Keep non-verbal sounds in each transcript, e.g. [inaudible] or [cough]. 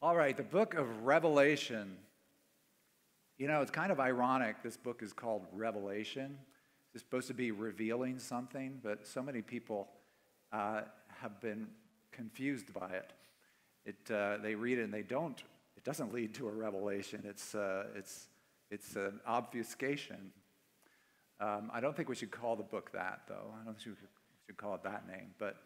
All right, the book of Revelation. You know, it's kind of ironic. This book is called Revelation. It's supposed to be revealing something, but so many people uh, have been confused by it. It uh, they read it and they don't. It doesn't lead to a revelation. It's uh, it's it's an obfuscation. Um, I don't think we should call the book that, though. I don't think we should call it that name, but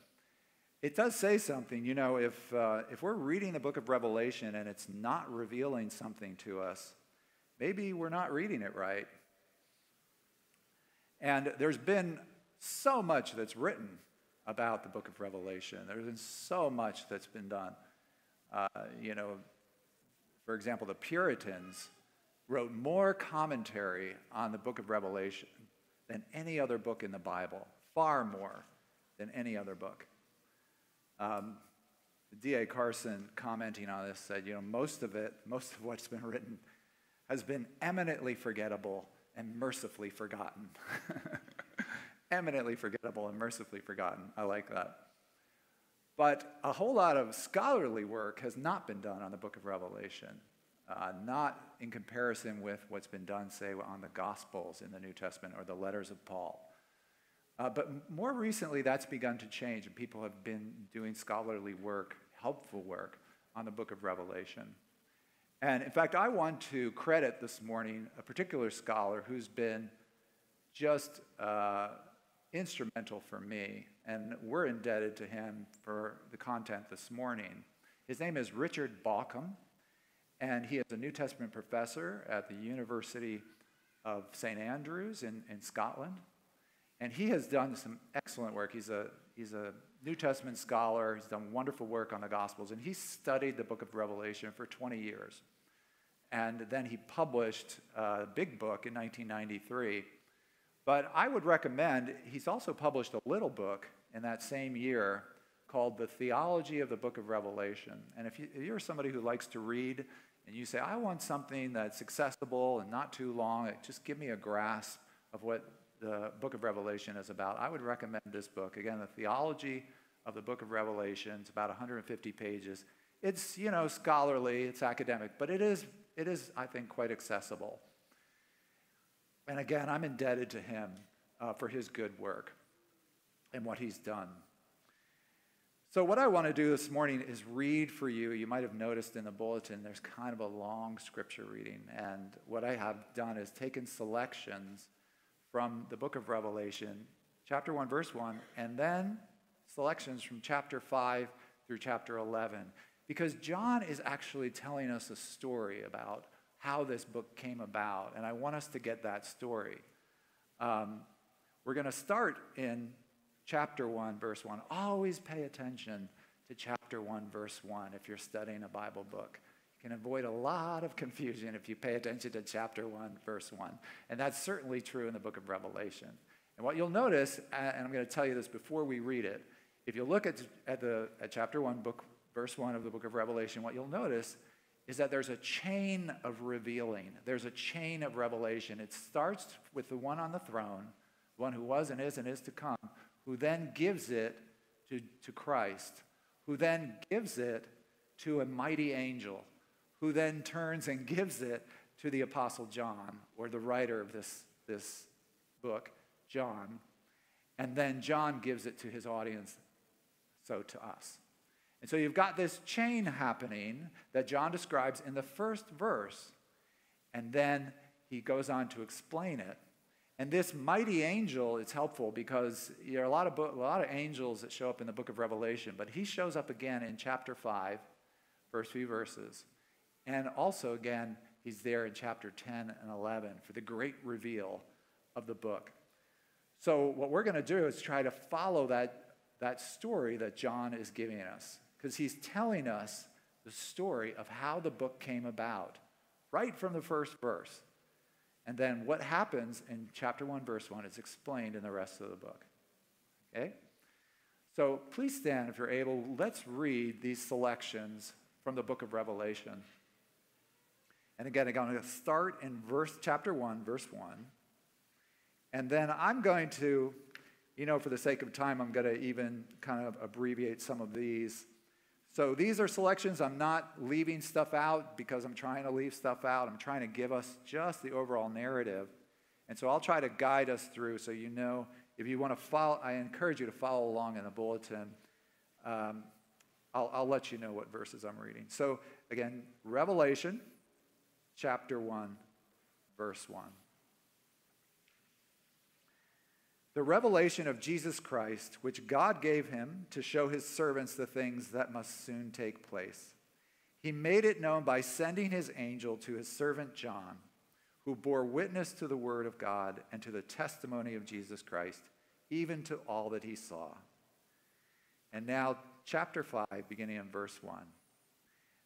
it does say something. You know, if, uh, if we're reading the book of Revelation and it's not revealing something to us, maybe we're not reading it right. And there's been so much that's written about the book of Revelation. There's been so much that's been done. Uh, you know, for example, the Puritans wrote more commentary on the book of Revelation than any other book in the Bible, far more than any other book. Um, D.A. Carson, commenting on this, said, you know, most of it, most of what's been written, has been eminently forgettable and mercifully forgotten. [laughs] eminently forgettable and mercifully forgotten. I like that. But a whole lot of scholarly work has not been done on the book of Revelation, uh, not in comparison with what's been done, say, on the Gospels in the New Testament or the letters of Paul. Uh, but more recently, that's begun to change, and people have been doing scholarly work, helpful work, on the book of Revelation. And in fact, I want to credit this morning a particular scholar who's been just uh, instrumental for me, and we're indebted to him for the content this morning. His name is Richard Bauckham, and he is a New Testament professor at the University of St. Andrews in, in Scotland. And he has done some excellent work. He's a, he's a New Testament scholar, he's done wonderful work on the Gospels, and he studied the book of Revelation for 20 years. And then he published a big book in 1993. But I would recommend, he's also published a little book in that same year called The Theology of the Book of Revelation. And if, you, if you're somebody who likes to read and you say, I want something that's accessible and not too long, just give me a grasp of what the book of Revelation is about, I would recommend this book. Again, the theology of the book of Revelation. It's about 150 pages. It's, you know, scholarly, it's academic, but it is, it is I think, quite accessible. And again, I'm indebted to him uh, for his good work and what he's done. So, what I want to do this morning is read for you. You might have noticed in the bulletin there's kind of a long scripture reading. And what I have done is taken selections from the book of Revelation, chapter 1, verse 1, and then selections from chapter 5 through chapter 11. Because John is actually telling us a story about how this book came about, and I want us to get that story. Um, we're going to start in chapter 1, verse 1. Always pay attention to chapter 1, verse 1 if you're studying a Bible book can avoid a lot of confusion if you pay attention to chapter 1, verse 1. And that's certainly true in the book of Revelation. And what you'll notice, uh, and I'm going to tell you this before we read it, if you look at, at, the, at chapter 1, book, verse 1 of the book of Revelation, what you'll notice is that there's a chain of revealing. There's a chain of revelation. It starts with the one on the throne, one who was and is and is to come, who then gives it to, to Christ, who then gives it to a mighty angel who then turns and gives it to the Apostle John, or the writer of this, this book, John. And then John gives it to his audience, so to us. And so you've got this chain happening that John describes in the first verse, and then he goes on to explain it. And this mighty angel is helpful because there are a lot of, a lot of angels that show up in the book of Revelation, but he shows up again in chapter 5, first few verses. And also, again, he's there in chapter 10 and 11 for the great reveal of the book. So, what we're going to do is try to follow that, that story that John is giving us, because he's telling us the story of how the book came about, right from the first verse. And then what happens in chapter 1, verse 1 is explained in the rest of the book. Okay? So please stand if you're able. Let's read these selections from the book of Revelation. And again, I'm going to start in verse chapter 1, verse 1. And then I'm going to, you know, for the sake of time, I'm going to even kind of abbreviate some of these So these are selections. I'm not leaving stuff out because I'm trying to leave stuff out. I'm trying to give us just the overall narrative. And so I'll try to guide us through so you know if you want to follow, I encourage you to follow along in the bulletin. Um, I'll, I'll let you know what verses I'm reading. So, again, Revelation chapter 1, verse 1. The revelation of Jesus Christ, which God gave him to show his servants the things that must soon take place. He made it known by sending his angel to his servant John, who bore witness to the word of God and to the testimony of Jesus Christ, even to all that he saw. And now, chapter 5, beginning in verse 1.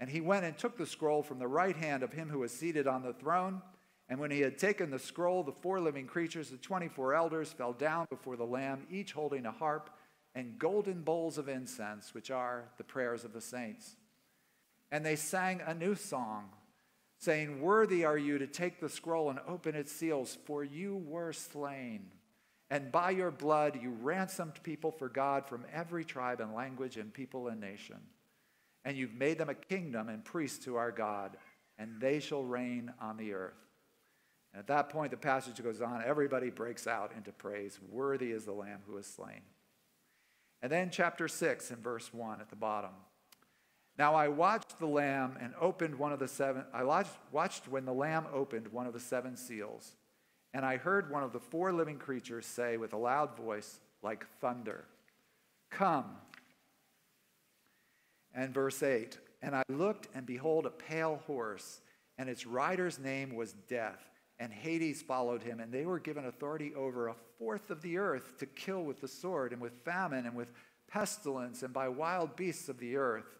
And he went and took the scroll from the right hand of him who was seated on the throne. And when he had taken the scroll, the four living creatures, the 24 elders, fell down before the Lamb, each holding a harp and golden bowls of incense, which are the prayers of the saints. And they sang a new song, saying, Worthy are you to take the scroll and open its seals, for you were slain. And by your blood you ransomed people for God from every tribe and language and people and nation. And you've made them a kingdom and priests to our God, and they shall reign on the earth. And at that point, the passage goes on. Everybody breaks out into praise. Worthy is the Lamb who is slain. And then, chapter 6 in verse 1 at the bottom. Now I watched the Lamb and opened one of the seven. I watched when the Lamb opened one of the seven seals. And I heard one of the four living creatures say with a loud voice, like thunder, Come. And verse 8 And I looked, and behold, a pale horse, and its rider's name was Death and Hades followed him, and they were given authority over a fourth of the earth to kill with the sword, and with famine, and with pestilence, and by wild beasts of the earth.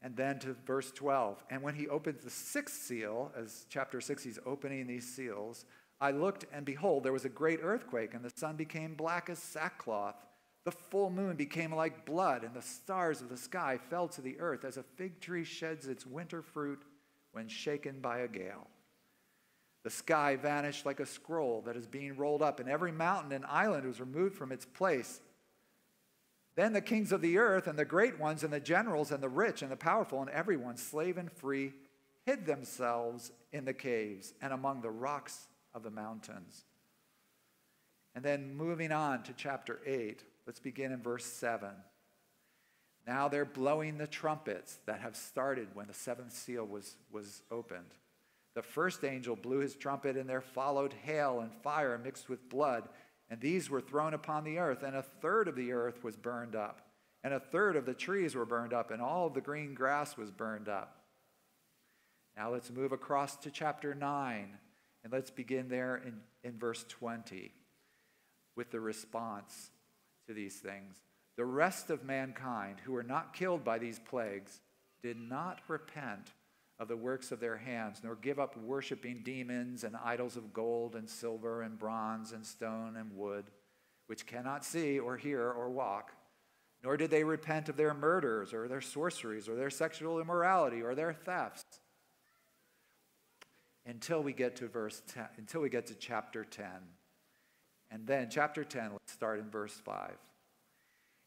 And then to verse 12. And when he opened the sixth seal, as chapter 6, he's opening these seals, I looked, and behold, there was a great earthquake, and the sun became black as sackcloth. The full moon became like blood, and the stars of the sky fell to the earth as a fig tree sheds its winter fruit when shaken by a gale. The sky vanished like a scroll that is being rolled up, and every mountain and island was removed from its place. Then the kings of the earth, and the great ones, and the generals, and the rich, and the powerful, and everyone, slave and free, hid themselves in the caves and among the rocks of the mountains. And then moving on to chapter 8, let's begin in verse 7. Now they're blowing the trumpets that have started when the seventh seal was, was opened. The first angel blew his trumpet, and there followed hail and fire mixed with blood, and these were thrown upon the earth, and a third of the earth was burned up, and a third of the trees were burned up, and all of the green grass was burned up. Now let's move across to chapter 9, and let's begin there in, in verse 20 with the response to these things. The rest of mankind who were not killed by these plagues did not repent of the works of their hands, nor give up worshiping demons and idols of gold and silver and bronze and stone and wood, which cannot see or hear or walk. Nor did they repent of their murders or their sorceries or their sexual immorality or their thefts. Until we get to verse 10, until we get to chapter 10. And then chapter 10, let's start in verse 5.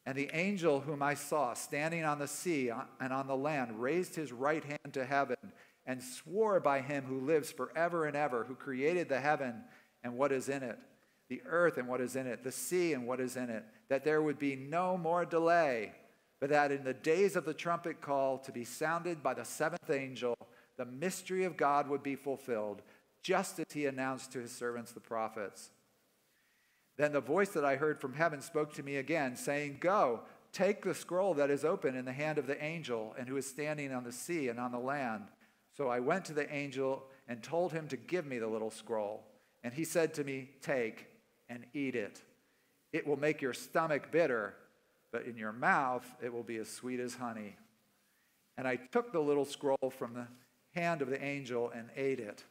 And the angel whom I saw standing on the sea uh, and on the land raised his right hand to heaven and swore by him who lives forever and ever, who created the heaven and what is in it, the earth and what is in it, the sea and what is in it, that there would be no more delay. but that in the days of the trumpet call to be sounded by the seventh angel, the mystery of God would be fulfilled, just as he announced to his servants the prophets. Then the voice that I heard from heaven spoke to me again, saying, Go, take the scroll that is open in the hand of the angel and who is standing on the sea and on the land. So I went to the angel and told him to give me the little scroll. And he said to me, Take and eat it. It will make your stomach bitter, but in your mouth it will be as sweet as honey. And I took the little scroll from the hand of the angel and ate it.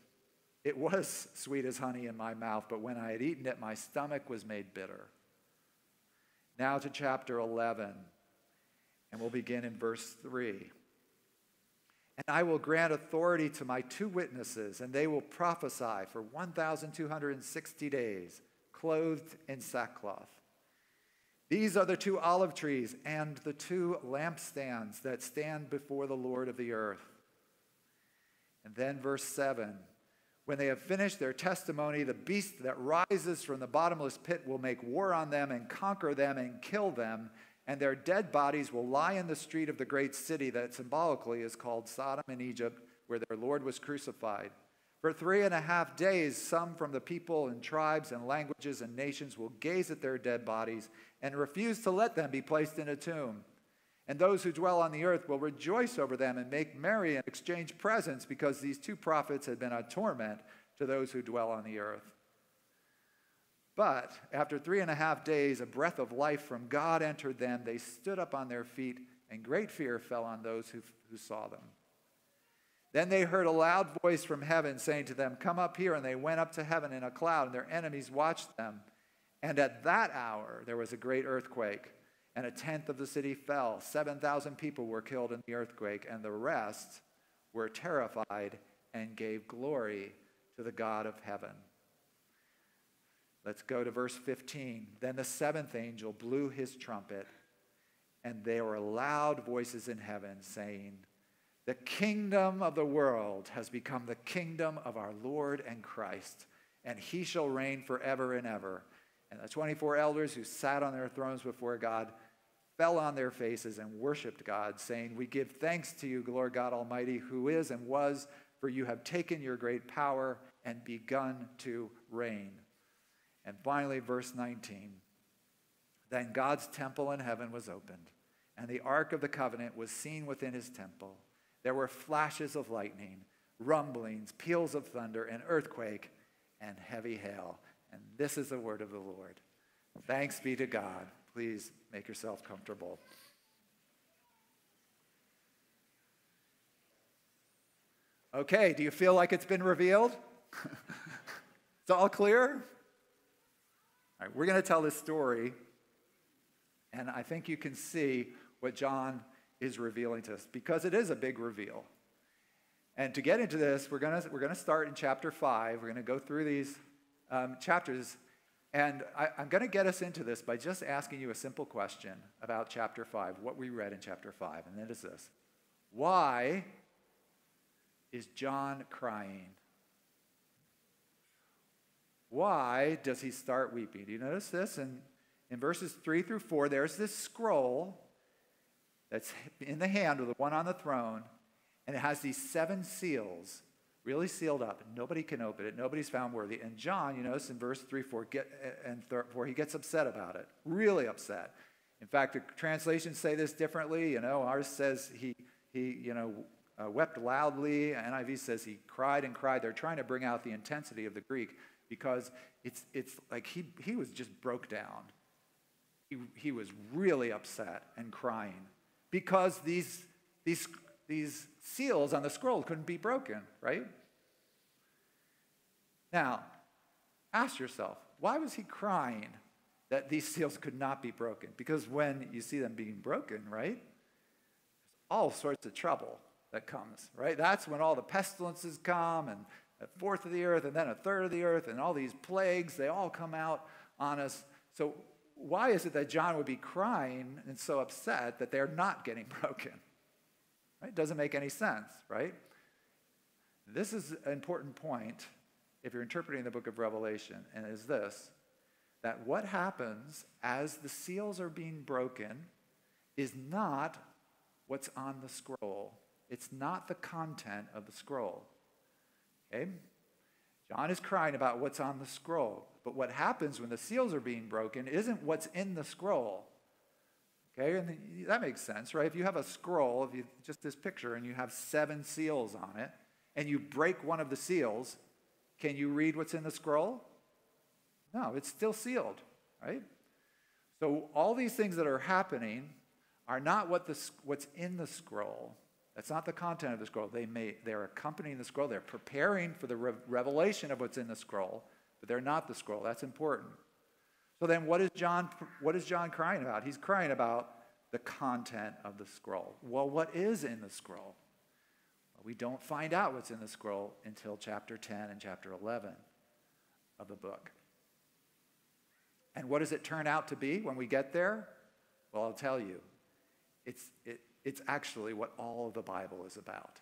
It was sweet as honey in my mouth, but when I had eaten it, my stomach was made bitter. Now to chapter 11, and we'll begin in verse 3. And I will grant authority to my two witnesses, and they will prophesy for 1,260 days, clothed in sackcloth. These are the two olive trees and the two lampstands that stand before the Lord of the earth. And then, verse 7 when they have finished their testimony, the beast that rises from the bottomless pit will make war on them and conquer them and kill them, and their dead bodies will lie in the street of the great city that symbolically is called Sodom in Egypt, where their Lord was crucified. For three and a half days, some from the people and tribes and languages and nations will gaze at their dead bodies and refuse to let them be placed in a tomb. And those who dwell on the earth will rejoice over them and make merry and exchange presents because these two prophets had been a torment to those who dwell on the earth. But after three and a half days, a breath of life from God entered them. They stood up on their feet, and great fear fell on those who, who saw them. Then they heard a loud voice from heaven saying to them, Come up here. And they went up to heaven in a cloud, and their enemies watched them. And at that hour, there was a great earthquake and a tenth of the city fell. 7,000 people were killed in the earthquake, and the rest were terrified and gave glory to the God of heaven. Let's go to verse 15. Then the seventh angel blew his trumpet, and there were loud voices in heaven saying, The kingdom of the world has become the kingdom of our Lord and Christ, and he shall reign forever and ever. And the 24 elders who sat on their thrones before God fell on their faces and worshiped God, saying, We give thanks to you, Lord God Almighty, who is and was, for you have taken your great power and begun to reign. And finally, verse 19 Then God's temple in heaven was opened, and the ark of the covenant was seen within his temple. There were flashes of lightning, rumblings, peals of thunder, an earthquake, and heavy hail. And this is the word of the Lord. Thanks be to God. Please make yourself comfortable. Okay, do you feel like it's been revealed? [laughs] it's all clear? All right, we're going to tell this story, and I think you can see what John is revealing to us because it is a big reveal. And to get into this, we're going to, we're to start in chapter 5. We're going to go through these um, chapters and I, am going to get us into this by just asking you a simple question about chapter 5, what we read in chapter 5. And that is this Why is John crying? Why does he start weeping? Do you notice this? In, in verses 3 through 4, there's this scroll that's in the hand of the one on the throne, and it has these seven seals really sealed up. Nobody can open it. Nobody's found worthy. And John, you notice in verse 3 4, get, and 4, he gets upset about it, really upset. In fact, the translations say this differently. You know, ours says he, he you know, uh, wept loudly. NIV says he cried and cried. They're trying to bring out the intensity of the Greek because it's, it's like he, he was just broke down. He, he was really upset and crying because these, these, these seals on the scroll couldn't be broken, right? Now, ask yourself, why was he crying that these [laughs] seals could not be broken? Because when you see them being broken, right, there's all sorts of trouble that comes, right? That's when all the pestilences come and a fourth of the earth and then a third of the earth and all these plagues, they all come out on us. So, why is it that John would be crying and so upset that they're not getting [laughs] broken? It doesn't make any sense, right? This is an important point if you're interpreting the book of Revelation, and is this that what happens as the seals are being broken is not what's on the scroll. It's not the content of the scroll. Okay? John is crying about what's on the scroll. But what happens when the seals are being broken isn't what's in the scroll. Okay, and that makes sense, right? If you have a scroll, if you just this picture, and you have seven seals on it, and you break one of the seals, can you read what's in the scroll? No, it's still sealed, right? So all these things that are happening are not what the, what's in the scroll. That's not the content of the scroll. They may, they're accompanying the scroll. They're preparing for the re- revelation of what's in the scroll, but they're not the scroll. That's important. So then what is John, what is John crying about? He's crying about the content of the scroll. Well, what is in the scroll? Well, we don't find out what's in the scroll until chapter 10 and chapter 11 of the book. And what does it turn out to be when we get there? Well, I'll tell you. It's, it, it's actually what all of the Bible is about.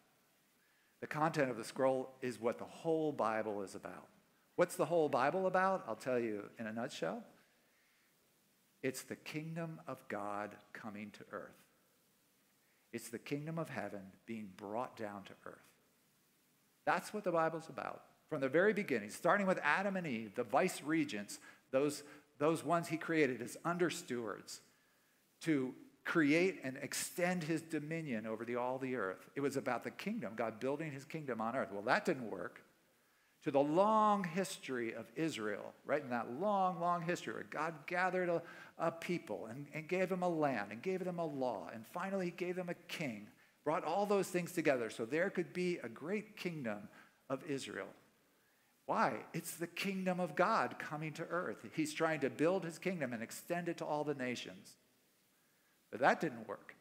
The content of the scroll is what the whole Bible is about. What's the whole Bible about? I'll tell you in a nutshell. It's the kingdom of God coming to earth. It's the kingdom of heaven being brought down to earth. That's what the Bible's about. From the very beginning, starting with Adam and Eve, the vice regents, those, those ones he created as under stewards, to create and extend his dominion over the, all the earth. It was about the kingdom, God building his kingdom on earth. Well, that didn't work. To the long history of Israel, right in that long, long history where God gathered a, a people and, and gave them a land and gave them a law, and finally he gave them a king, brought all those things together so there could be a great kingdom of Israel. Why? It's the kingdom of God coming to earth. He's trying to build his kingdom and extend it to all the nations. But that didn't work.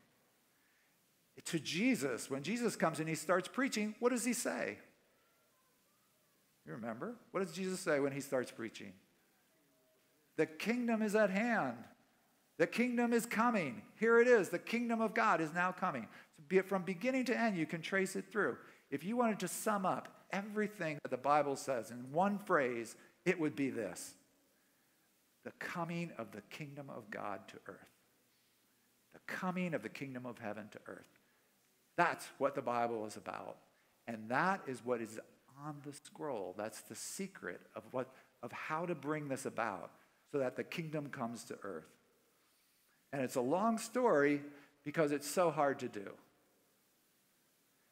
To Jesus, when Jesus comes and he starts preaching, what does he say? You remember? What does Jesus say when he starts preaching? The kingdom is at hand. The kingdom is coming. Here it is. The kingdom of God is now coming. So from beginning to end, you can trace it through. If you wanted to sum up everything that the Bible says in one phrase, it would be this the coming of the kingdom of God to earth the coming of the kingdom of heaven to earth. That's what the Bible is about. And that is what is on the scroll. That's the secret of, what, of how to bring this about so that the kingdom comes to earth. And it's a long story because it's so hard to do.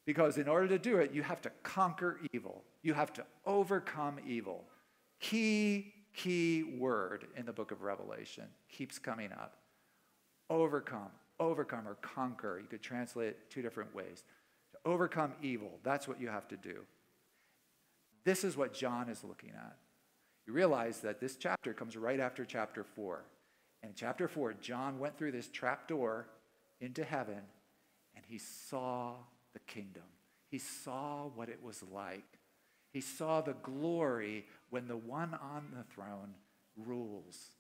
Because in order to do it, you have to conquer evil, you have to overcome evil. Key, key word in the book of Revelation keeps coming up overcome, overcome, or conquer. You could translate it two different ways. To overcome evil, that's what you have to do. This is what John is looking at. You realize that this chapter comes right after chapter 4. And in chapter 4, John went through this trap door into heaven and he saw the kingdom. He saw what it was like. He saw the glory when the one on the throne rules.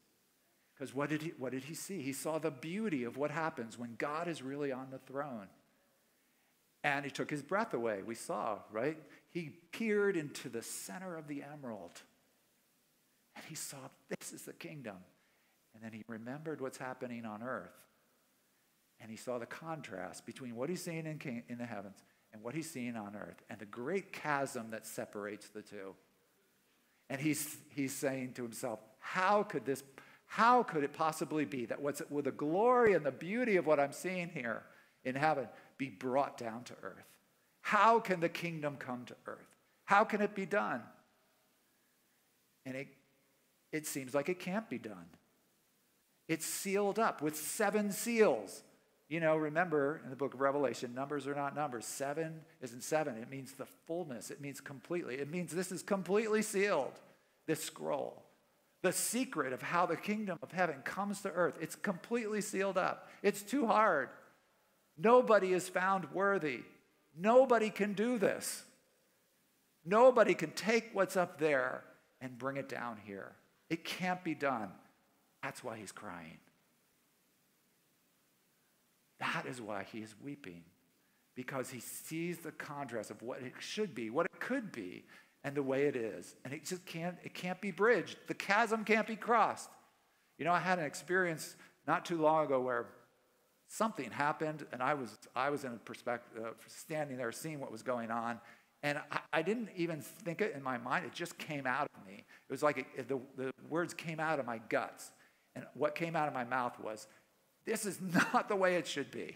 Because what, did he, what did he see? He saw the beauty of what happens when God is really on the throne. And he took his breath away. We saw, right? He peered into the center of the emerald. And he saw this is the kingdom. And then he remembered what's happening on earth. And he saw the contrast between what he's seeing in, king, in the heavens and what he's seeing on earth and the great chasm that separates the two. And he's, he's saying to himself, how could this how could it possibly be that what's with the glory and the beauty of what I'm seeing here in heaven be brought down to earth? How can the kingdom come to earth? How can it be done? And it, it seems like it can't be done. It's sealed up with seven seals. You know, remember in the book of Revelation, numbers are not numbers. Seven isn't seven. It means the fullness, it means completely. It means this is completely sealed, this scroll the secret of how the kingdom of heaven comes to earth. It's completely sealed up. It's too hard. Nobody is found worthy. Nobody can do this. Nobody can take what's up there and bring it down here. It can't be done. That's why he's crying. That is why he is weeping, because he sees the contrast of what it should be, what it could be, and the way it is. And it just can't, it can't be bridged. The chasm can't be crossed. You know, I had an experience not too long ago where something happened, and I was, I was in a perspective, uh, standing there seeing what was going on, and I, I, didn't even think it in my mind. It just came out of me. It was like it, the, the words came out of my guts. And what came out of my mouth was, This is [laughs] not the way it should be.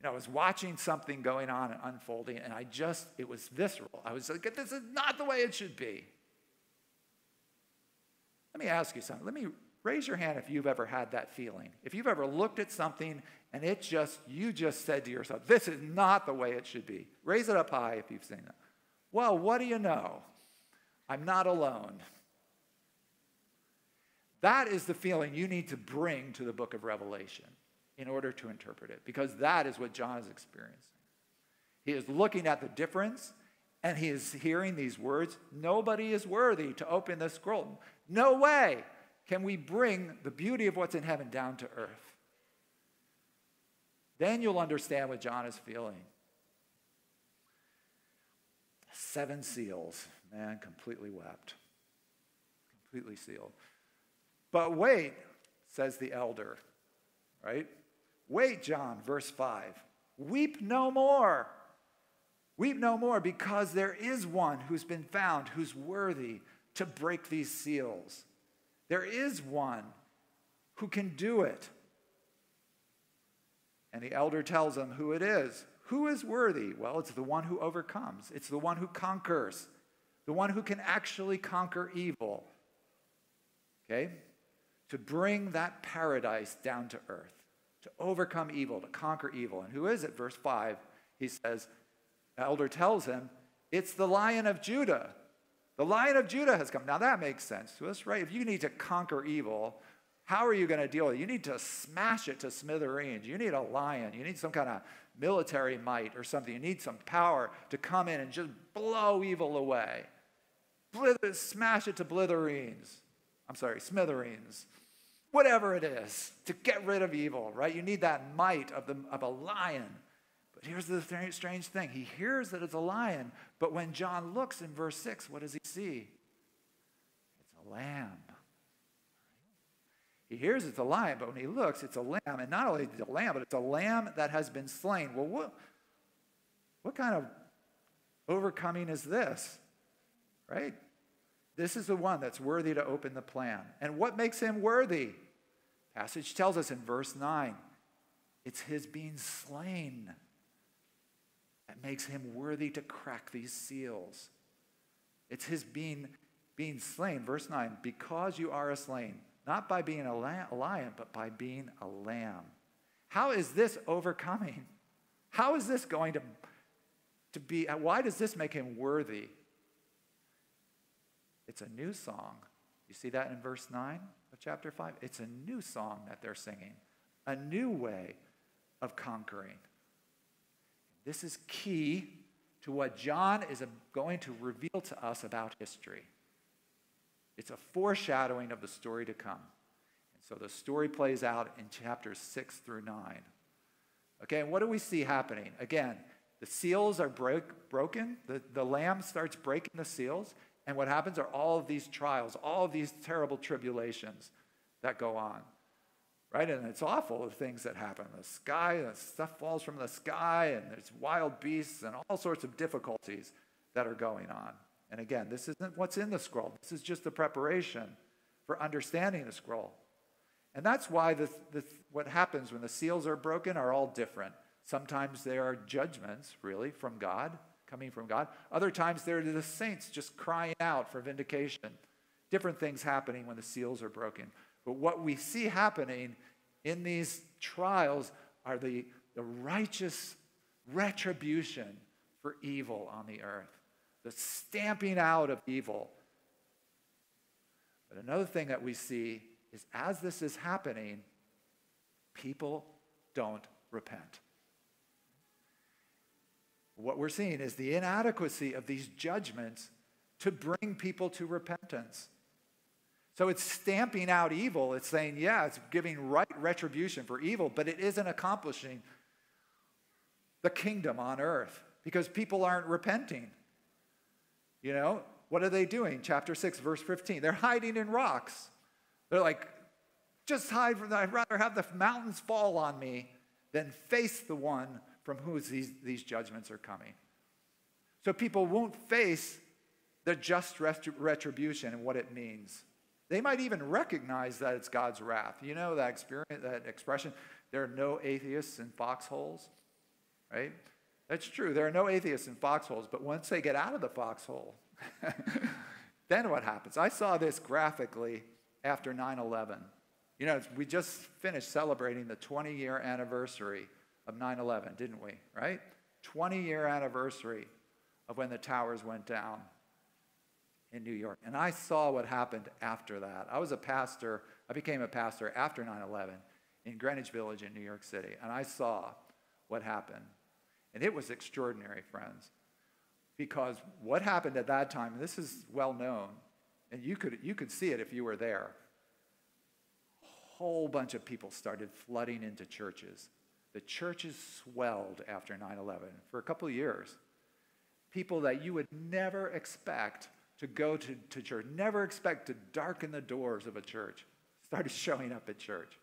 You know, I was watching something going on and unfolding, and I just, it was visceral. I was like, This is not the way it should be. Let me ask you something. Let me raise your hand if you've ever had that feeling. If you've ever looked at something and it just, you just said to yourself, this is not the way it should be. Raise it up high if you've seen that. Well, what do you know? I'm not alone. That is the feeling you need to bring to the book of Revelation in order to interpret it, because that is what John is experiencing. He is looking at the difference and he is hearing these words Nobody is worthy to open this scroll. No way can we bring the beauty of what's in heaven down to earth. Then you'll understand what John is feeling. Seven seals. Man, completely wept. Completely sealed. But wait, says the elder, right? Wait, John, verse 5. Weep no more. Weep no more because there is one who's been found who's worthy to break these seals. There is one who can do it. And the elder tells him who it is. Who is worthy? Well, it's the one who overcomes, it's the one who conquers, the one who can actually conquer evil. Okay? To bring that paradise down to earth, to overcome evil, to conquer evil. And who is it? Verse 5, he says, the elder tells him, it's the lion of Judah. The lion of Judah has come. Now that makes sense to us, right? If you need to conquer evil, how are you going to deal with it? You need to smash it to smithereens. You need a lion. You need some kind of military might or something. You need some power to come in and just blow evil away. Blither, smash it to blithereens. I'm sorry, smithereens. Whatever it is to get rid of evil, right? You need that might of, the, of a lion. But here's the strange thing. He hears that it's a lion, but when John looks in verse 6, what does he see? It's a lamb. He hears it's a lion, but when he looks, it's a lamb. And not only a lamb, but it's a lamb that has been slain. Well, what, what kind of overcoming is this? Right? This is the one that's worthy to open the plan. And what makes him worthy? Passage tells us in verse 9 it's his being slain that makes him worthy to crack these seals. It's his being, being slain. Verse 9, because you are a slain not by being a, lion, but by being a lamb. How is this overcoming? How is this going to, to be? Uh, why does this make him worthy? It's a new song. You see that in verse 9 of chapter 5? It's a new song that they're singing, a new way of conquering. This is key to what John is going to reveal to us about history. It's a foreshadowing of the story to come. And so the story plays out in chapters 6 through 9. Okay, and what do we see happening? Again, the seals are break, broken, the, the lamb starts breaking the seals, and what happens are all of these trials, all of these terrible tribulations that go on. Right? And it's awful the things that happen. The sky, the stuff falls from the sky, and there's wild beasts and all sorts of difficulties that are going on. And again, this isn't what's in the scroll. This is just the preparation for understanding the scroll. And that's why the, the, what happens when the seals are broken are all different. Sometimes they are judgments, really, from God, coming from God. Other times they're the saints just crying out for vindication. Different things happening when the seals are broken. But what we see happening in these trials are the, the righteous retribution for evil on the earth the stamping out of evil. But another thing that we see is as this is happening, people don't repent. What we're seeing is the inadequacy of these judgments to bring people to repentance. So it's stamping out evil. It's saying, yeah, it's giving right retribution for evil, but it isn't accomplishing the kingdom on earth because people aren't repenting. You know, what are they doing? Chapter 6, verse 15. They're hiding in rocks. They're like, just hide from that. I'd rather have the mountains fall on me than face the one from whom these, these judgments are coming. So people won't face the just retribution and what it means. They might even recognize that it's God's wrath. You know that experience, that expression, there are no atheists in foxholes, right? That's true. There are no atheists in foxholes, but once they get out of the foxhole, [laughs] then what happens? I saw this graphically after 9 11. You know, we just finished celebrating the 20 year anniversary of 9 11, didn't we? Right? 20 year anniversary of when the towers went down in New York. And I saw what happened after that. I was a pastor, I became a pastor after 9 11 in Greenwich Village in New York City. And I saw what happened. And it was extraordinary, friends. Because what happened at that time, this is well known, and you could, you could see it if you were there. A whole bunch of people started flooding into churches. The churches swelled after 9 11 for a couple years. People that you would never expect to go to, to church, never expect to darken the doors of a church, started showing up at church.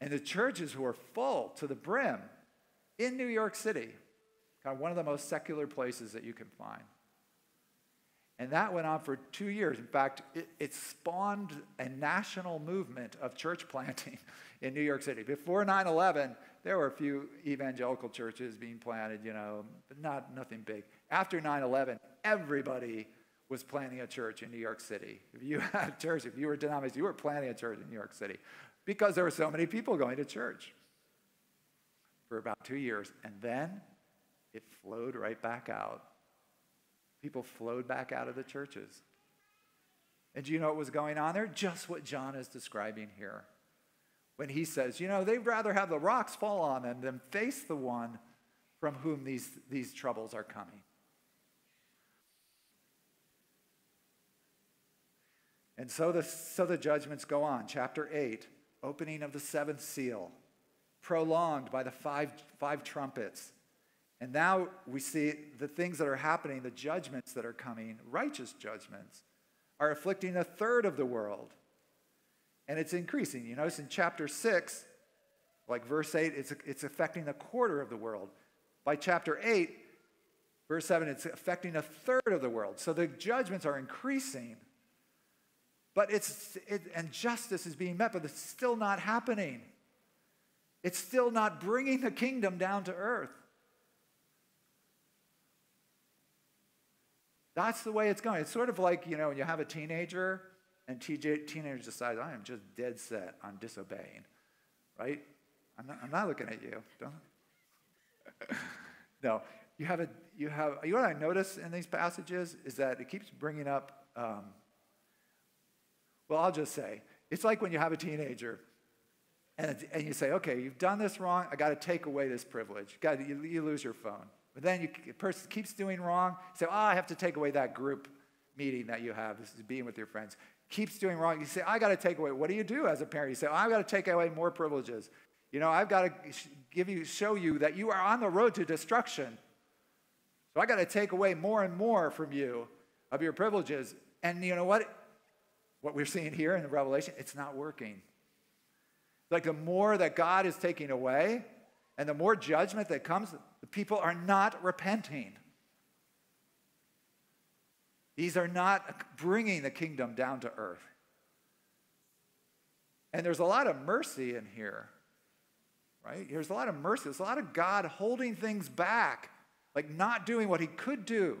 And the churches were full to the brim in New York City, kind of one of the most secular places that you can find. And that went on for two years. In fact, it, it, spawned a national movement of church planting [laughs] in New York City. Before 9 11, there were a few evangelical churches being planted, you know, but not, nothing big. After 9 11, everybody was planting a church in New York City. If you [laughs] had a church, if you were denominated, you were planting a church in New York City because there were so many people going to church for about two years. And then it flowed right back out. People flowed back out of the churches. And do you know what was going on there? Just what John is describing here. When he says, you know, they'd rather have the rocks fall on them than face the one from whom these, these troubles are coming. And so the, so the judgments go on. Chapter 8, opening of the seventh seal, prolonged by the five, five trumpets. And now we see the things that are happening, the judgments that are coming, righteous judgments, are afflicting a third of the world. And it's increasing. You notice in chapter 6, like verse 8, it's, it's affecting a quarter of the world. By chapter 8, verse 7, it's affecting a third of the world. So the judgments are increasing. But it's, it, and justice is being met, but it's still not happening. It's still not bringing the kingdom down to earth. That's the way it's going. It's sort of like, you know, when you have a teenager and TJ, teenager decides, I am just dead set on disobeying, right? I'm not, I'm not looking at you. Don't. [laughs] no, you have a, you have, you know what I notice in these passages is that it keeps bringing up um, well, I'll just say, it's like when you have a teenager and, and you say, okay, you've done this wrong, I got to take away this privilege. You, you, you lose your phone. But then you, person keeps doing wrong, say, oh, I have to take away that group meeting that you have. This is being with your friends. Keeps doing wrong. You say, I got to take away. What do you do as a parent? You say, oh, I've got to take away more privileges. You know, I've got to give you, show you that you are on the road to destruction. So I got to take away more and more from you of your privileges. And you know what? What we're seeing here in the Revelation, it's not working. Like the more that God is taking away and the more judgment that comes, the people are not repenting. These are not bringing the kingdom down to earth. And there's a lot of mercy in here, right? There's a lot of mercy. There's a lot of God holding things back, like not doing what he could do.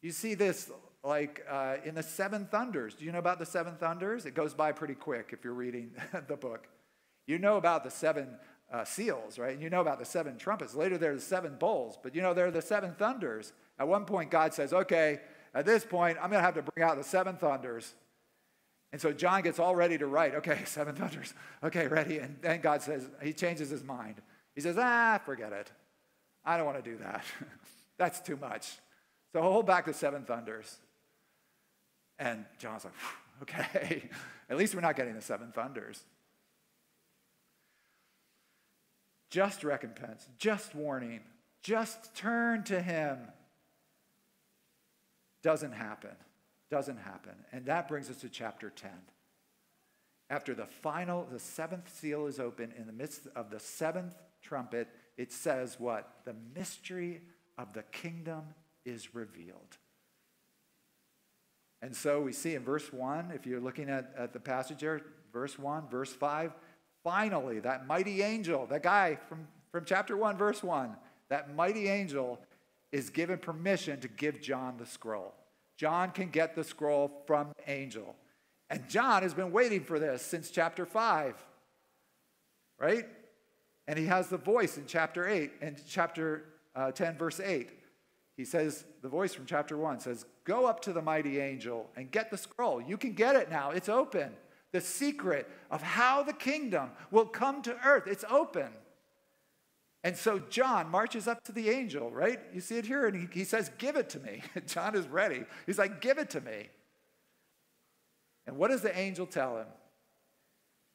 You see this like uh, in the Seven Thunders. Do you know about the Seven Thunders? It goes by pretty quick if you're reading [laughs] the book. You know about the seven uh, seals, right? And you know about the seven trumpets. Later, there are the seven bowls, but you know there are the seven thunders. At one point, God says, okay, at this point, I'm going to have to bring out the seven thunders. And so John gets all ready to write, okay, [laughs] seven thunders. Okay, ready. And then God says, he changes his mind. He says, ah, forget it. I don't want to do that. [laughs] That's too much. So hold back the seven thunders. And John's like, okay, [laughs] at least we're not getting the seven thunders. Just recompense, just warning, just turn to him. Doesn't happen. Doesn't happen. And that brings us to chapter 10. after the final, the seventh seal is open, in the midst of the seventh trumpet, it says what? The mystery of the kingdom is revealed. And so we see in verse 1, if you're looking at, at the passage there, verse 1, verse 5, finally, that mighty angel, that guy from, from chapter 1, verse 1, that mighty angel is given permission to give John the scroll. John can get the scroll from the angel. And John has been waiting for this since chapter 5, right? And he has the voice in chapter 8 and chapter uh, 10, verse 8. He says, the voice from chapter 1 says, Go up to the mighty angel and get the scroll. You can get it now, it's open. The secret of how the kingdom will come to earth, it's open. And so John marches up to the angel, right? You see it here, and he, he says, Give it to me. [laughs] John is ready. He's like, Give it to me. And what does the angel tell him?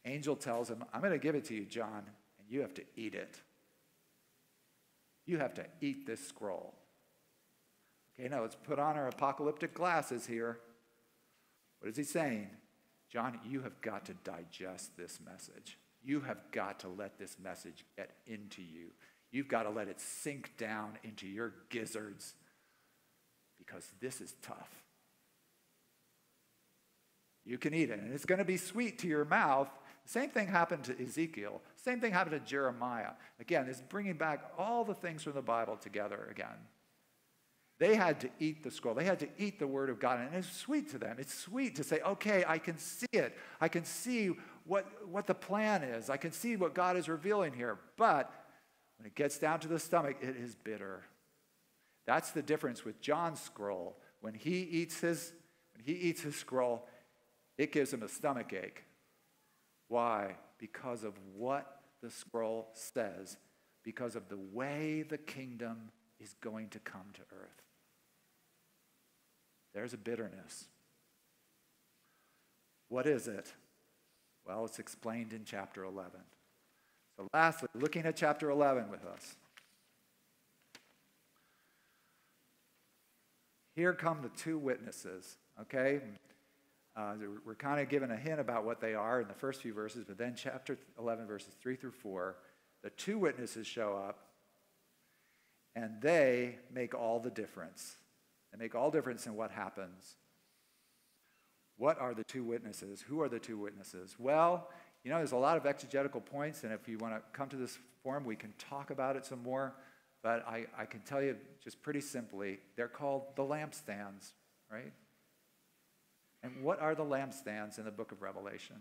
Angel tells him, I'm going to give it to you, John, and you have to eat it. You have to eat this scroll. Okay, now let's put on our apocalyptic glasses here. What is he saying? John, you have got to digest this message. You have got to let this message get into you. You've got to let it sink down into your gizzards because this is tough. You can eat it, and it's going to be sweet to your mouth. Same thing happened to Ezekiel. Same thing happened to Jeremiah. Again, it's bringing back all the things from the Bible together again. They had to eat the scroll. They had to eat the word of God. And it's sweet to them. It's sweet to say, okay, I can see it. I can see what, what the plan is. I can see what God is revealing here. But when it gets down to the stomach, it is bitter. That's the difference with John's scroll. When he eats his, when he eats his scroll, it gives him a stomach ache. Why? Because of what the scroll says, because of the way the kingdom is going to come to earth. There's a bitterness. What is it? Well, it's explained in chapter 11. So, lastly, looking at chapter 11 with us. Here come the two witnesses, okay? Uh, we're kind of given a hint about what they are in the first few verses, but then chapter 11, verses 3 through 4, the two witnesses show up, and they make all the difference. They make all difference in what happens. What are the two witnesses? Who are the two witnesses? Well, you know, there's a lot of exegetical points, and if you want to come to this forum, we can talk about it some more. But I, I can tell you just pretty simply, they're called the lampstands, right? And what are the lampstands in the book of Revelation?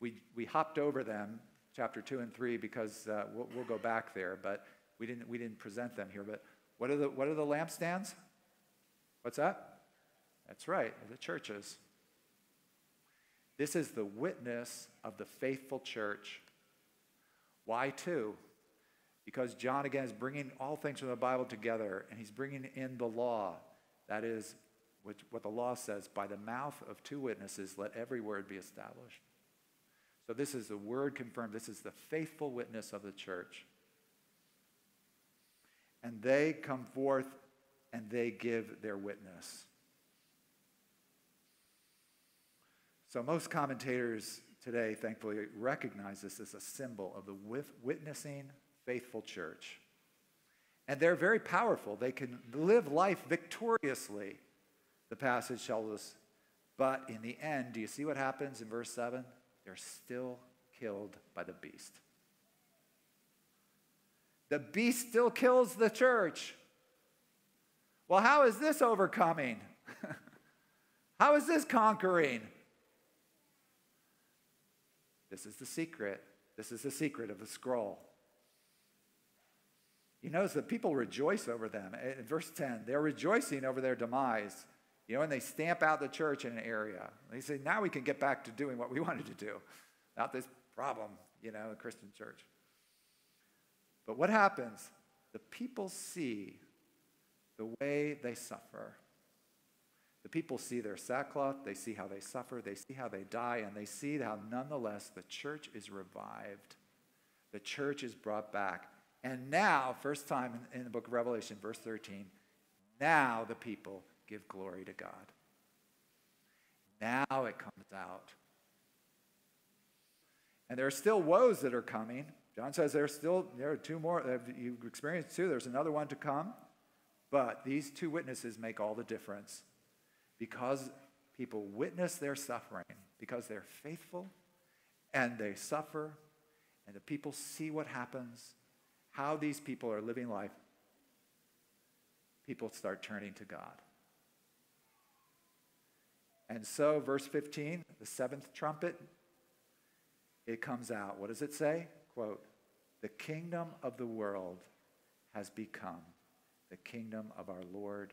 We, we hopped over them, chapter 2 and 3, because uh, we'll, we'll go back there, but we didn't, we didn't present them here. But what are the, what are the lampstands? What's that? That's right, the churches. This is the witness of the faithful church. Why two? Because John, again, is bringing all things from the Bible together, and he's bringing in the law. That is which, what the law says by the mouth of two witnesses, let every word be established. So, this is the word confirmed. This is the faithful witness of the church and they come forth and they give their witness. So, most commentators today, thankfully, recognize this as a symbol of the witnessing, faithful church. And they're very powerful. They can live life victoriously, the passage tells us. But in the end, do you see what happens in verse 7? They're still killed by the beast. The beast still kills the church. Well, how is this overcoming? [laughs] how is this conquering? This is the secret. This is the secret of the scroll. You notice that people rejoice over them. Eh, in verse 10, they're rejoicing over their demise. You know, and they stamp out the church in an area. They say, now we can get back to doing what we [laughs] wanted to do, not this problem, you know, the Christian church. But what happens? The people see the way they suffer. The people see their sackcloth, they see how they suffer, they see how they die, and they see how nonetheless the church is revived. The church is brought back. And now, first time in, the book of Revelation, verse 13, now the people give glory to God. Now it comes out. And there are still woes that are coming. John says there's still, there are two more. Uh, you've experienced two, there's another one to come. But these two witnesses make all the difference because people witness their suffering, because they're faithful and they suffer, and the people see what happens, how these people are living life. People start turning to God. And so, verse 15, the seventh trumpet, it comes out. What does it say? Quote, the kingdom of the world has become the kingdom of our Lord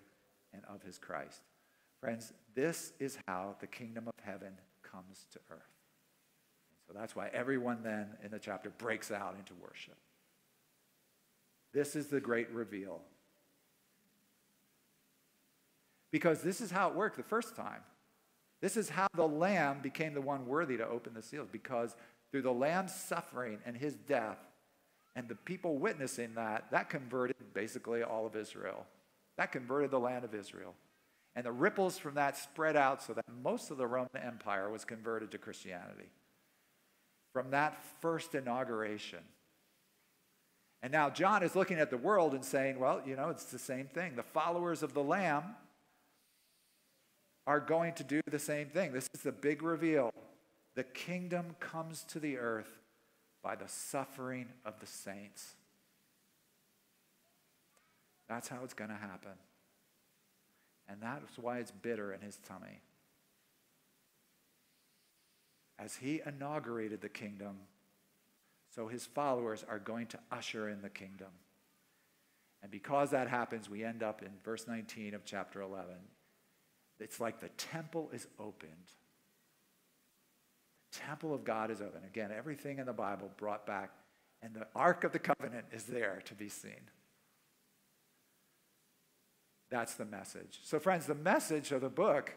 and of his Christ. Friends, this is how the kingdom of heaven comes to earth. So that's why everyone then in the chapter breaks out into worship. This is the great reveal. Because this is how it worked the first time. This is how the Lamb became the one worthy to open the seals, because through the Lamb's suffering and his death, and the people witnessing that, that converted basically all of Israel. That converted the land of Israel. And the ripples from that spread out so that most of the Roman Empire was converted to Christianity. From that first inauguration. And now John is looking at the world and saying, well, you know, it's the same thing. The followers of the Lamb are going to do the same thing. This is the big reveal. The kingdom comes to the earth by the suffering of the saints. That's how it's going to happen. And that's why it's bitter in his tummy. As he inaugurated the kingdom, so his followers are going to usher in the kingdom. And because that happens, we end up in verse 19 of chapter 11. It's like the temple is opened temple of God is open. Again, everything in the Bible brought back, and the Ark of the Covenant is there to be seen. That's the message. So, friends, the message of the book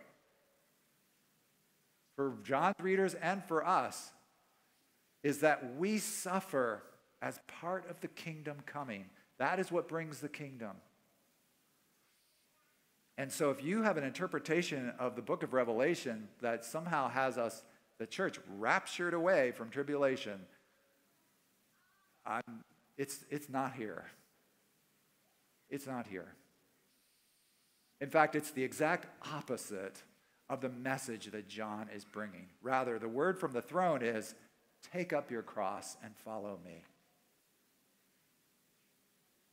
for John's readers and for us is that we suffer as part of the kingdom coming. That is what brings the kingdom. And so, if you have an interpretation of the book of Revelation that somehow has us the church raptured away from tribulation, I'm, it's, it's not here. It's not here. In fact, it's the exact opposite of the message that John is bringing. Rather, the word from the throne is take up your cross and follow me.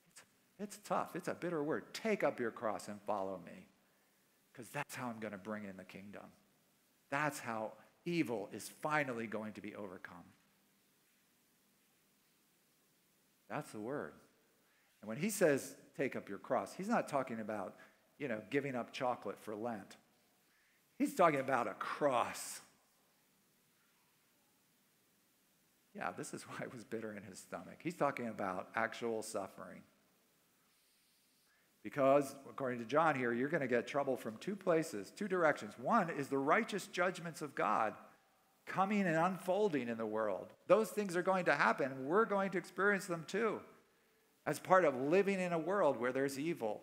It's, it's tough. It's a bitter word. Take up your cross and follow me. Because that's how I'm going to bring in the kingdom. That's how evil is finally going to be overcome. That's the word. And when he says, take up your cross, he's not talking about, you know, giving up chocolate for Lent. He's talking about a cross. Yeah, this is [laughs] why it was bitter in his stomach. He's talking about actual suffering. Because, according to John here, you're going to get trouble from two places, two directions. One is the righteous judgments of God coming and unfolding in the world. Those things are going to happen. We're going to experience them too, as part of living in a world where there's evil.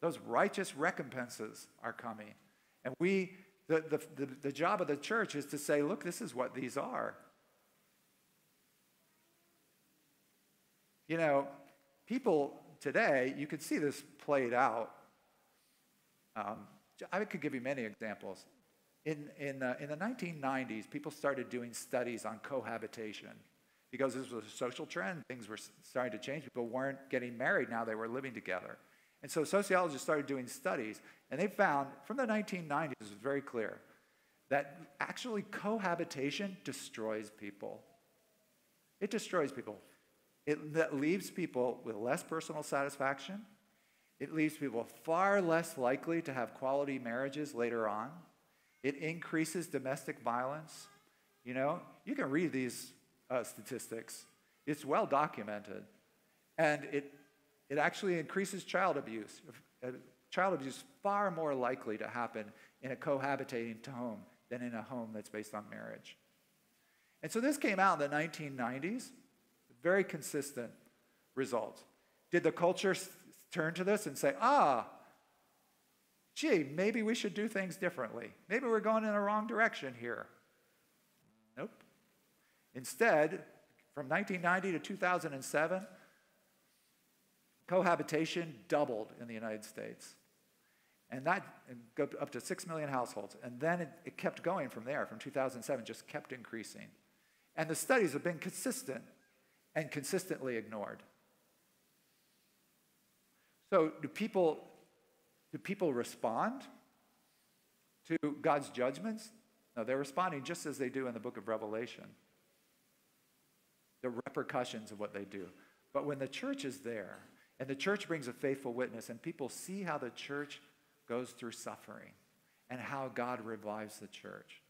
Those righteous recompenses are coming. And we, the, the, the, the job of the church is to say, look, this is what these are. You know, people today, you could see this played out. Um, I could give you many examples. In, in, uh, in the 1990s, people started doing studies on cohabitation because this was a social trend. Things were starting to change. People weren't getting married now, they were living together. And so sociologists started doing studies, and they found from the 1990s, it was very clear that actually cohabitation destroys people. It destroys people. It that leaves people with less personal satisfaction. It leaves people far less likely to have quality marriages later on. It increases domestic violence. You know, you can read these uh, statistics, it's well documented. And it, it actually increases child abuse. Uh, child abuse is far more likely to happen in a cohabitating home than in a home that's based on marriage. And so this came out in the 1990s very consistent results. Did the culture turn to this and say, ah, gee, maybe we should do things differently? Maybe we're going in the wrong direction here. Nope. Instead, from 1990 to 2007, cohabitation doubled in the United States. And that go up to 6 million households. And then it, it kept going from there, from 2007, just kept increasing. And the studies have been consistent and consistently ignored. So, do people, do people respond to God's judgments? No, they're responding just as they do in the book of Revelation. The repercussions of what they do. But when the church is there, and the church brings a faithful witness, and people see how the church goes through suffering and how God revives the church,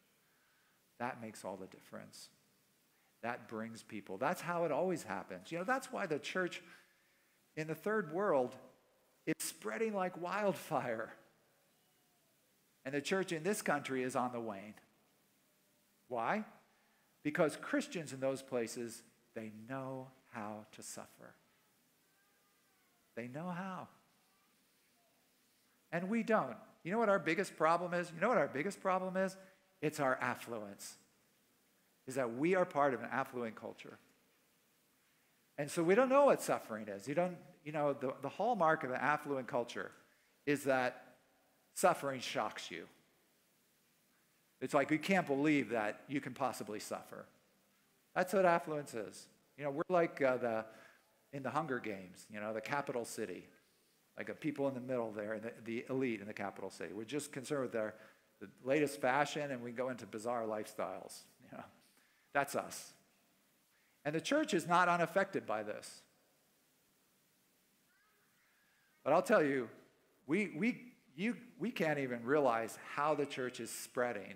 that makes all the difference. That brings people. That's how it always happens. You know, that's why the church in the third world is spreading like wildfire. And the church in this country is on the wane. Why? Because Christians in those places, they know how to suffer. They know how. And we don't. You know what our biggest problem is? You know what our biggest problem is? It's our affluence. Is that we are part of an affluent culture. And so we don't know what suffering is. You don't, you know, the, the hallmark of an affluent culture is that suffering shocks you. It's like you can't believe that you can possibly suffer. That's what affluence is. You know, we're like uh, the in the Hunger Games, you know, the capital city, like a people in the middle there, the, the elite in the capital city. We're just concerned with their the latest fashion, and we go into bizarre lifestyles. That's us. And the church is not unaffected by this. But I'll tell you, we, we, you, we can't even realize how the church is spreading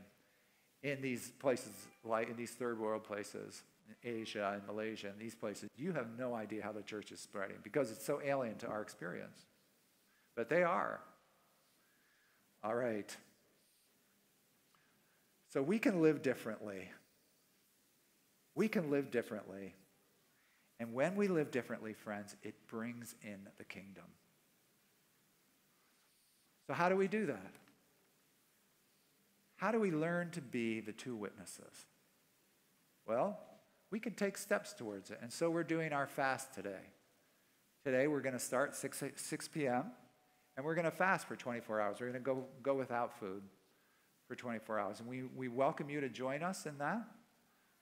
in these places, like in these third world places, in Asia and Malaysia and these places. You have no idea how the church is spreading because it's so alien to our experience. But they are. All right. So we can live differently. We can live differently. And when we live differently, friends, it brings in the kingdom. So, how do we do that? How do we learn to be the two witnesses? Well, we can take steps towards it. And so we're doing our fast today. Today we're going to start 6, 6 p.m. and we're going to fast for 24 hours. We're going to go, go without food for 24 hours. And we, we welcome you to join us in that,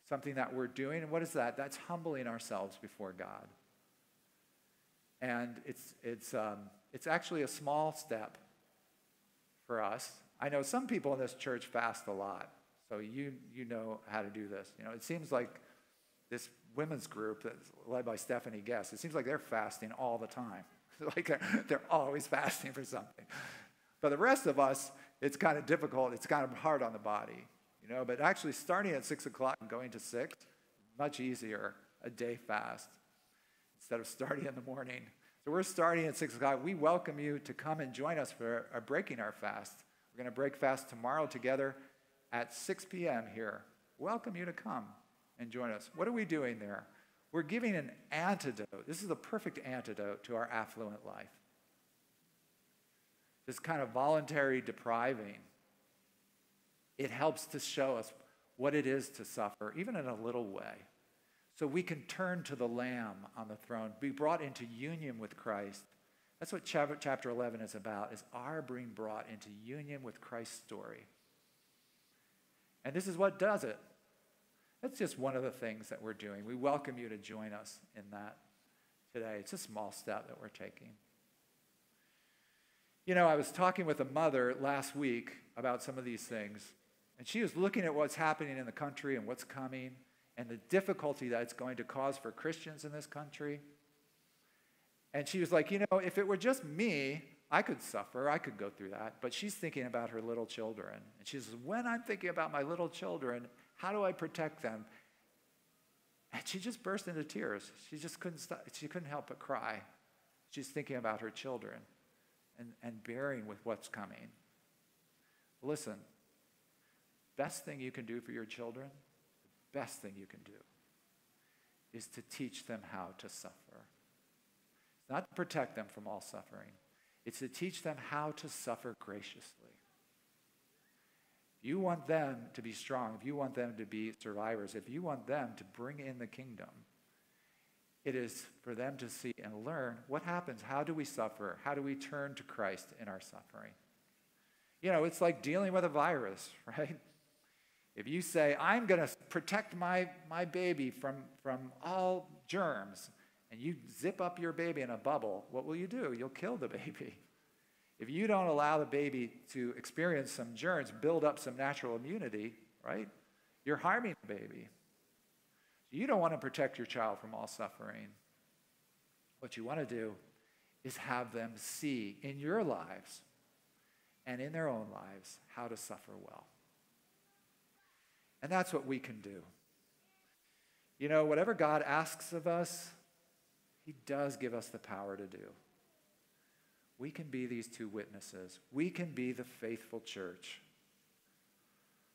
something that we're doing. And what is that? That's humbling ourselves before God. And it's, it's, um, it's actually a small step for us. I know some people in this church fast a lot, so you, you know how to do this. You know, it seems like this women's group that's led by Stephanie Guest, it seems like they're fasting all the time. [laughs] like they're, they're always fasting for something. But the rest of us, it's kind of difficult. It's kind of hard on the body, know. But actually, starting at six o'clock and going to six, much easier. A day fast instead of [laughs] starting in the morning. So we're starting at six o'clock. We welcome you to come and join us for our breaking our fast. We're going to break fast tomorrow together at 6 p.m. here. Welcome you to come and join us. What are we doing there? We're giving an antidote. This is the perfect antidote to our affluent life. This kind of voluntary depriving. It helps to show us what it is to suffer, even in a little way. So we can turn to the Lamb on the throne, be brought into union with Christ. That's what chapter 11 is about, is our being brought into union with Christ's story. And this is what does it. That's just one of the things that we're doing. We welcome you to join us in that today. It's a small step that we're taking. You know, I was talking with a mother last week about some of these things, and she was looking at what's happening in the country and what's coming and the difficulty that it's going to cause for Christians in this country. And she was like, you know, if it were just me, I could suffer, I could go through that. But she's thinking about her little children. And she says, when I'm thinking about my little children, how do I protect them? And she just burst into tears. She just couldn't stop. She couldn't help but cry. She's thinking about her children and, and bearing with what's coming. Listen, best thing you can do for your children, the best thing you can do is to teach them how to suffer. It's not to protect them from all suffering. It's to teach them how to suffer graciously If you want them to be strong, if you want them to be survivors, if you want them to bring in the kingdom, it is for them to see and learn what happens. How do we suffer? How do we turn to Christ in our suffering? You know, it's like dealing with a virus, [laughs] right? If you say, I'm going to protect my, my baby from, from all germs, and you zip up your baby in a bubble, what will you do? You'll kill the [laughs] baby. If you don't allow the baby to experience some germs, build up some natural immunity, right? You're harming the baby. You don't want to protect your child from all suffering. What you want to do is have them see in your lives and in their own lives how to suffer well. And that's what we can do. You know, whatever God asks of us, He does give us the power to do. We can be these two witnesses. We can be the faithful church.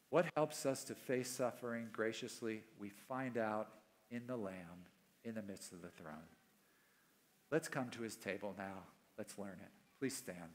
What helps us to face suffering graciously? We find out in the Lamb in the midst of the throne. Let's come to his table now. Let's learn it. Please stand.